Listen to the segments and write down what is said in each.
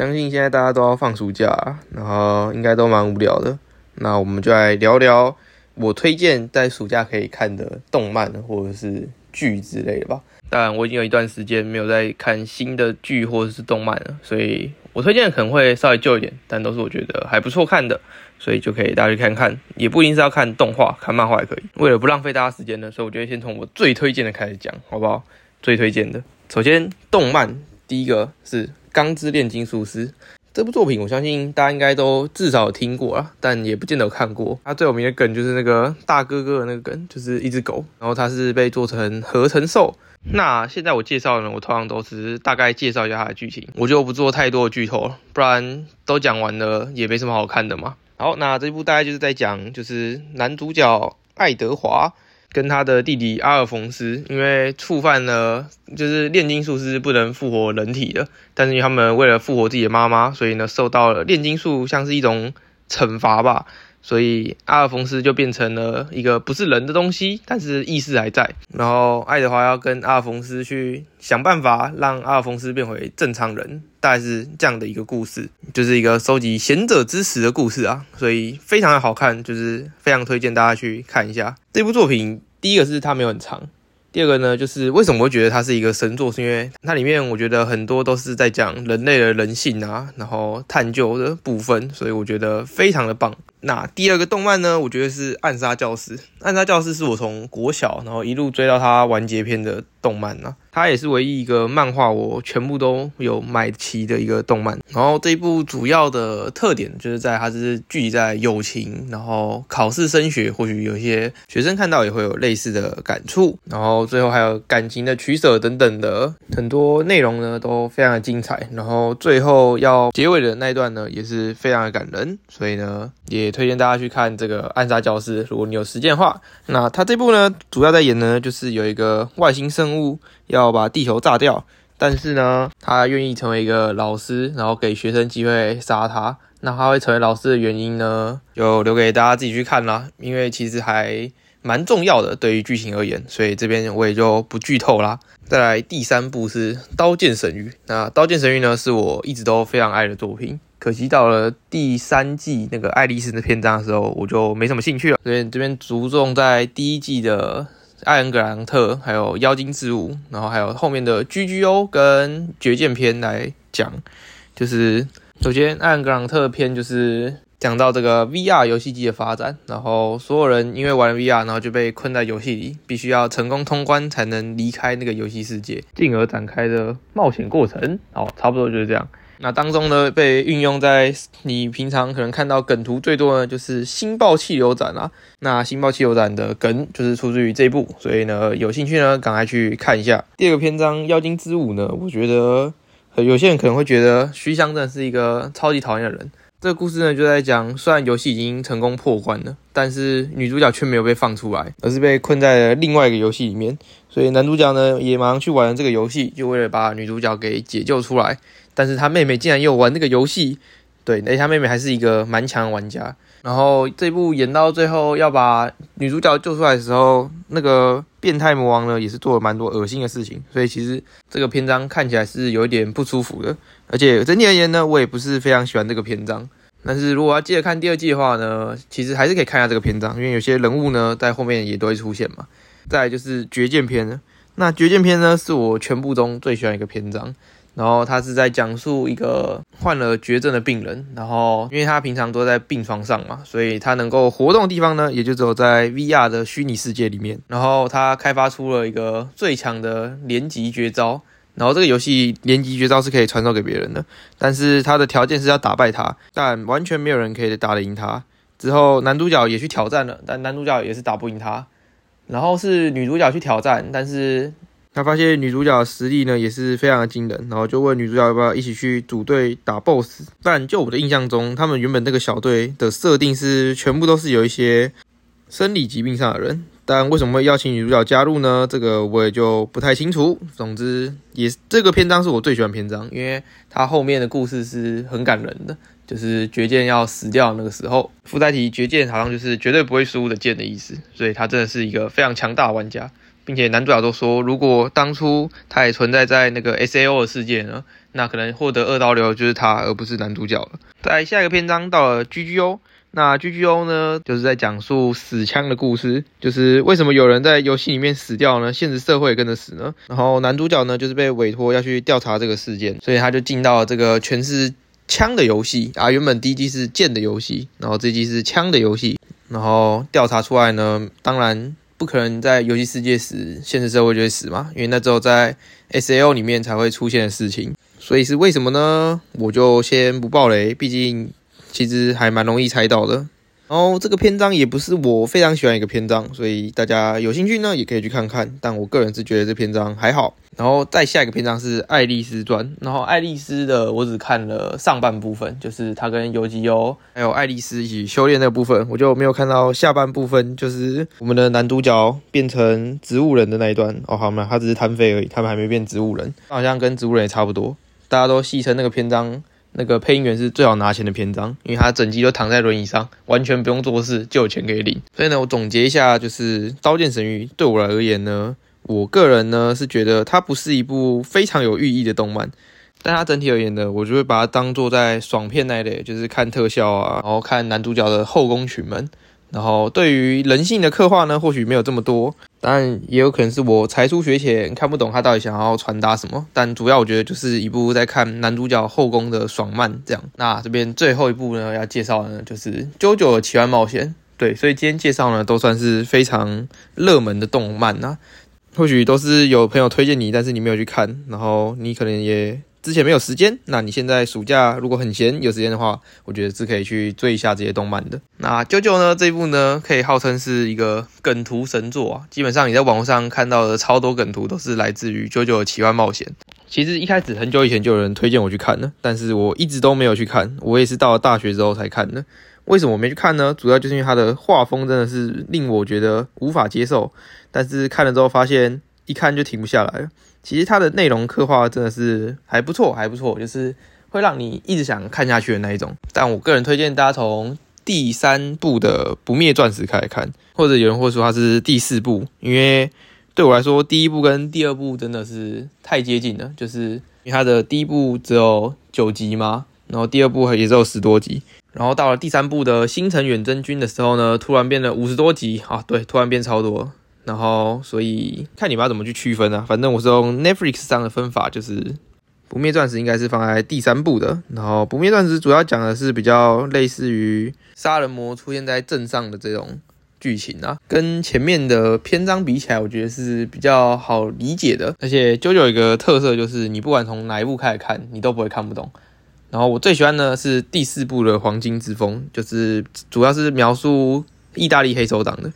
相信现在大家都要放暑假，然后应该都蛮无聊的。那我们就来聊聊我推荐在暑假可以看的动漫或者是剧之类的吧。当然，我已经有一段时间没有在看新的剧或者是动漫了，所以我推荐的可能会稍微旧一点，但都是我觉得还不错看的，所以就可以大家去看看。也不一定是要看动画，看漫画也可以。为了不浪费大家时间呢，所以我觉得先从我最推荐的开始讲，好不好？最推荐的，首先动漫第一个是《钢之炼金术师》这部作品，我相信大家应该都至少听过啊，但也不见得有看过。它最有名的梗就是那个大哥哥的那个梗，就是一只狗，然后它是被做成合成兽。那现在我介绍呢，我通常都是大概介绍一下它的剧情，我就不做太多的剧透了，不然都讲完了也没什么好看的嘛。好，那这部大概就是在讲，就是男主角爱德华跟他的弟弟阿尔冯斯，因为触犯了就是炼金术师不能复活人体的，但是他们为了复活自己的妈妈，所以呢受到了炼金术像是一种惩罚吧。所以阿尔冯斯就变成了一个不是人的东西，但是意识还在。然后爱德华要跟阿尔冯斯去想办法让阿尔冯斯变回正常人，大概是这样的一个故事，就是一个收集贤者之石的故事啊。所以非常的好看，就是非常推荐大家去看一下这部作品。第一个是它没有很长。第二个呢，就是为什么会觉得它是一个神作，是因为它里面我觉得很多都是在讲人类的人性啊，然后探究的部分，所以我觉得非常的棒。那第二个动漫呢，我觉得是《暗杀教室》。《暗杀教室》是我从国小然后一路追到它完结篇的动漫呢。它也是唯一一个漫画我全部都有买齐的一个动漫。然后这一部主要的特点就是在它是聚集在友情，然后考试升学，或许有些学生看到也会有类似的感触。然后最后还有感情的取舍等等的很多内容呢，都非常的精彩。然后最后要结尾的那一段呢，也是非常的感人。所以呢，也推荐大家去看这个《暗杀教室》，如果你有时间的话。那他这部呢，主要在演呢，就是有一个外星生物。要把地球炸掉，但是呢，他愿意成为一个老师，然后给学生机会杀他。那他会成为老师的原因呢，就留给大家自己去看啦。因为其实还蛮重要的，对于剧情而言，所以这边我也就不剧透啦。再来第三部是《刀剑神域》，那《刀剑神域》呢是我一直都非常爱的作品，可惜到了第三季那个爱丽丝的篇章的时候，我就没什么兴趣了。所以这边着重在第一季的。艾恩格朗特，还有妖精之舞，然后还有后面的 GGO 跟绝剑篇来讲，就是首先艾恩格朗特篇就是讲到这个 VR 游戏机的发展，然后所有人因为玩 VR，然后就被困在游戏里，必须要成功通关才能离开那个游戏世界，进而展开的冒险过程。好，差不多就是这样。那当中呢，被运用在你平常可能看到梗图最多呢，就是星爆气流斩啊。那星爆气流斩的梗就是出自于这部，所以呢，有兴趣呢，赶快去看一下。第二个篇章妖精之舞呢，我觉得有些人可能会觉得虚香真的是一个超级讨厌的人。这个故事呢，就在讲，虽然游戏已经成功破关了，但是女主角却没有被放出来，而是被困在了另外一个游戏里面。所以男主角呢，也马上去玩了这个游戏，就为了把女主角给解救出来。但是他妹妹竟然又玩那个游戏，对，而且他妹妹还是一个蛮强的玩家。然后这部演到最后要把女主角救出来的时候，那个变态魔王呢也是做了蛮多恶心的事情，所以其实这个篇章看起来是有一点不舒服的。而且整体而言呢，我也不是非常喜欢这个篇章。但是如果要接着看第二季的话呢，其实还是可以看一下这个篇章，因为有些人物呢在后面也都会出现嘛。再就是绝剑篇，那绝剑篇呢是我全部中最喜欢一个篇章。然后他是在讲述一个患了绝症的病人，然后因为他平常都在病床上嘛，所以他能够活动的地方呢，也就只有在 VR 的虚拟世界里面。然后他开发出了一个最强的连击绝招，然后这个游戏连击绝招是可以传授给别人的，但是他的条件是要打败他，但完全没有人可以打得赢他。之后男主角也去挑战了，但男主角也是打不赢他。然后是女主角去挑战，但是。他发现女主角的实力呢也是非常的惊人，然后就问女主角要不要一起去组队打 BOSS。但就我的印象中，他们原本这个小队的设定是全部都是有一些生理疾病上的人，但为什么会邀请女主角加入呢？这个我也就不太清楚。总之，也这个篇章是我最喜欢篇章，因为它后面的故事是很感人的，就是绝剑要死掉那个时候，附带题绝剑好像就是绝对不会输的剑的意思，所以他真的是一个非常强大的玩家。并且男主角都说，如果当初他也存在在那个 S A O 的世界呢，那可能获得二刀流就是他，而不是男主角了。在下一个篇章到了 GGO，那 GGO 呢，就是在讲述死枪的故事，就是为什么有人在游戏里面死掉呢？现实社会也跟着死呢？然后男主角呢，就是被委托要去调查这个事件，所以他就进到了这个全是枪的游戏啊。原本第一季是剑的游戏，然后这季是枪的游戏，然后调查出来呢，当然。不可能在游戏世界死，现实社会就会死嘛？因为那只有在 S L 里面才会出现的事情，所以是为什么呢？我就先不爆雷，毕竟其实还蛮容易猜到的。然后这个篇章也不是我非常喜欢一个篇章，所以大家有兴趣呢也可以去看看。但我个人是觉得这篇章还好。然后再下一个篇章是爱丽丝传，然后爱丽丝的我只看了上半部分，就是她跟游击优还有爱丽丝一起修炼那个部分，我就没有看到下半部分，就是我们的男主角变成植物人的那一段。哦，好嘛，他只是贪飞而已，他们还没变植物人，好像跟植物人也差不多。大家都戏称那个篇章。那个配音员是最好拿钱的篇章，因为他整集都躺在轮椅上，完全不用做事就有钱可以领。所以呢，我总结一下，就是《刀剑神域》对我而言呢，我个人呢是觉得它不是一部非常有寓意的动漫，但它整体而言呢，我就会把它当做在爽片那类，就是看特效啊，然后看男主角的后宫群们。然后对于人性的刻画呢，或许没有这么多，当然也有可能是我才疏学浅，看不懂他到底想要传达什么。但主要我觉得就是一部在看男主角后宫的爽漫这样。那这边最后一部呢，要介绍的呢就是《JoJo 的奇幻冒险》。对，所以今天介绍呢都算是非常热门的动漫啊，或许都是有朋友推荐你，但是你没有去看，然后你可能也。之前没有时间，那你现在暑假如果很闲有时间的话，我觉得是可以去追一下这些动漫的。那九九呢这一部呢，可以号称是一个梗图神作啊。基本上你在网络上看到的超多梗图都是来自于九九的奇幻冒险。其实一开始很久以前就有人推荐我去看了，但是我一直都没有去看。我也是到了大学之后才看的。为什么我没去看呢？主要就是因为它的画风真的是令我觉得无法接受。但是看了之后发现，一看就停不下来了。其实它的内容刻画真的是还不错，还不错，就是会让你一直想看下去的那一种。但我个人推荐大家从第三部的《不灭钻石》开始看，或者有人会说它是第四部，因为对我来说，第一部跟第二部真的是太接近了。就是因为它的第一部只有九集嘛，然后第二部也只有十多集，然后到了第三部的《星辰远征军》的时候呢，突然变了五十多集啊，对，突然变超多。然后，所以看你们要怎么去区分啊？反正我是用 Netflix 上的分法，就是《不灭钻石》应该是放在第三部的。然后，《不灭钻石》主要讲的是比较类似于杀人魔出现在镇上的这种剧情啊，跟前面的篇章比起来，我觉得是比较好理解的。而且，九九有一个特色，就是你不管从哪一部开始看，你都不会看不懂。然后，我最喜欢的是第四部的《黄金之风》，就是主要是描述意大利黑手党的。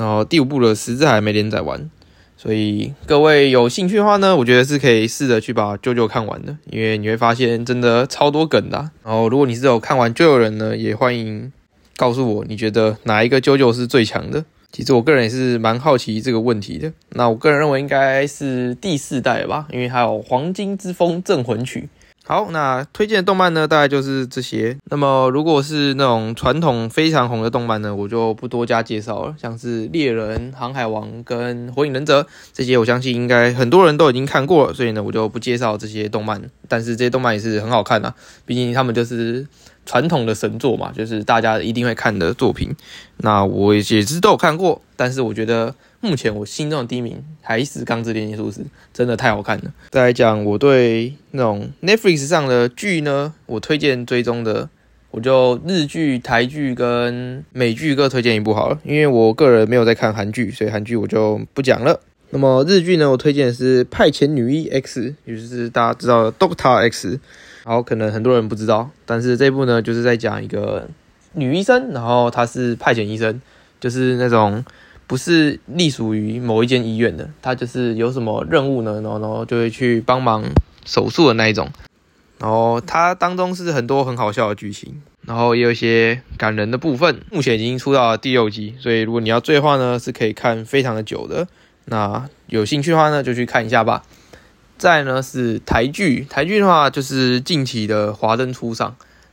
然后第五部的十字还没连载完，所以各位有兴趣的话呢，我觉得是可以试着去把《舅舅》看完的，因为你会发现真的超多梗的。然后如果你是有看完《舅舅》人呢，也欢迎告诉我你觉得哪一个《舅舅》是最强的。其实我个人也是蛮好奇这个问题的。那我个人认为应该是第四代吧，因为还有《黄金之风镇魂曲》。好，那推荐的动漫呢，大概就是这些。那么，如果是那种传统非常红的动漫呢，我就不多加介绍了。像是猎人、航海王跟火影忍者这些，我相信应该很多人都已经看过了，所以呢，我就不介绍这些动漫。但是这些动漫也是很好看的，毕竟他们就是传统的神作嘛，就是大家一定会看的作品。那我也是都有看过，但是我觉得。目前我心中的第一名还是《钢之炼金术师》，真的太好看了。再来讲我对那种 Netflix 上的剧呢，我推荐追踪的，我就日剧、台剧跟美剧各推荐一部好了。因为我个人没有在看韩剧，所以韩剧我就不讲了。那么日剧呢，我推荐的是《派遣女医 X》，也就是大家知道的 Doctor X。然后可能很多人不知道，但是这部呢，就是在讲一个女医生，然后她是派遣医生，就是那种。不是隶属于某一间医院的，他就是有什么任务呢，然后然后就会去帮忙手术的那一种。然后它当中是很多很好笑的剧情，然后也有一些感人的部分。目前已经出到了第六集，所以如果你要追的话呢，是可以看非常的久的。那有兴趣的话呢，就去看一下吧。再呢是台剧，台剧的话就是近期的《华灯初上》。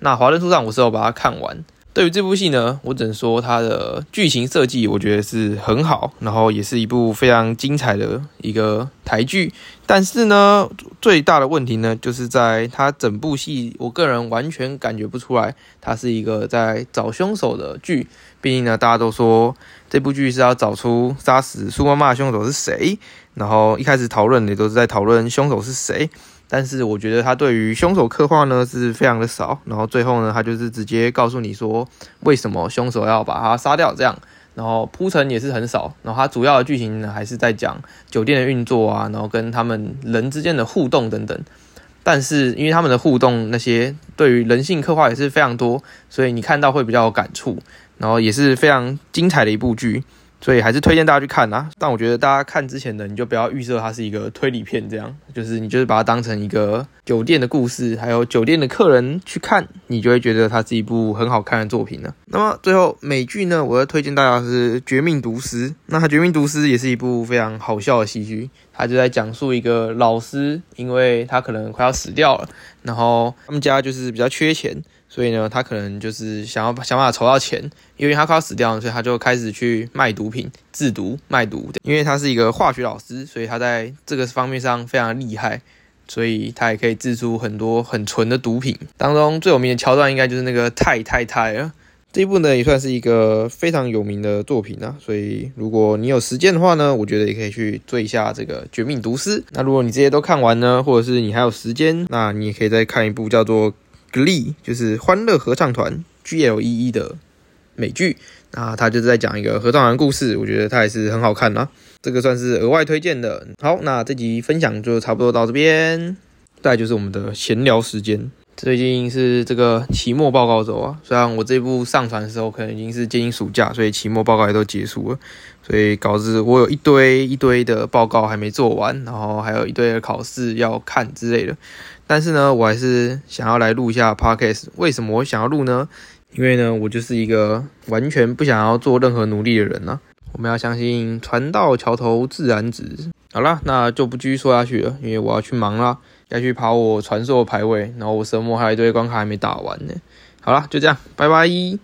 那《华灯初上》我是有把它看完。对于这部戏呢，我只能说它的剧情设计我觉得是很好，然后也是一部非常精彩的一个台剧。但是呢，最大的问题呢，就是在它整部戏，我个人完全感觉不出来它是一个在找凶手的剧。毕竟呢，大家都说这部剧是要找出杀死苏妈妈的凶手是谁，然后一开始讨论也都是在讨论凶手是谁。但是我觉得他对于凶手刻画呢是非常的少，然后最后呢，他就是直接告诉你说为什么凶手要把他杀掉这样，然后铺陈也是很少，然后他主要的剧情呢还是在讲酒店的运作啊，然后跟他们人之间的互动等等。但是因为他们的互动那些对于人性刻画也是非常多，所以你看到会比较有感触，然后也是非常精彩的一部剧。所以还是推荐大家去看啊！但我觉得大家看之前的，你就不要预设它是一个推理片，这样就是你就是把它当成一个酒店的故事，还有酒店的客人去看，你就会觉得它是一部很好看的作品了。那么最后美剧呢，我要推荐大家是《绝命毒师》。那《绝命毒师》也是一部非常好笑的喜剧，它就在讲述一个老师，因为他可能快要死掉了，然后他们家就是比较缺钱。所以呢，他可能就是想要想办法筹到钱，因为他快要死掉了，所以他就开始去卖毒品、制毒、卖毒。因为他是一个化学老师，所以他在这个方面上非常厉害，所以他也可以制出很多很纯的毒品。当中最有名的桥段应该就是那个太太太了。这一部呢也算是一个非常有名的作品啊，所以如果你有时间的话呢，我觉得也可以去追一下这个《绝命毒师》。那如果你这些都看完呢，或者是你还有时间，那你也可以再看一部叫做。Glee 就是欢乐合唱团 G L E E 的美剧，那他就是在讲一个合唱团故事，我觉得它还是很好看啦。这个算是额外推荐的。好，那这集分享就差不多到这边，再就是我们的闲聊时间。最近是这个期末报告周啊，虽然我这部上传的时候可能已经是接近暑假，所以期末报告也都结束了，所以导致我有一堆一堆的报告还没做完，然后还有一堆的考试要看之类的。但是呢，我还是想要来录一下 podcast。为什么我想要录呢？因为呢，我就是一个完全不想要做任何努力的人呢。我们要相信船到桥头自然直。好了，那就不继续说下去了，因为我要去忙了，要去跑我传说的排位，然后我神魔还有一堆关卡还没打完呢。好了，就这样，拜拜。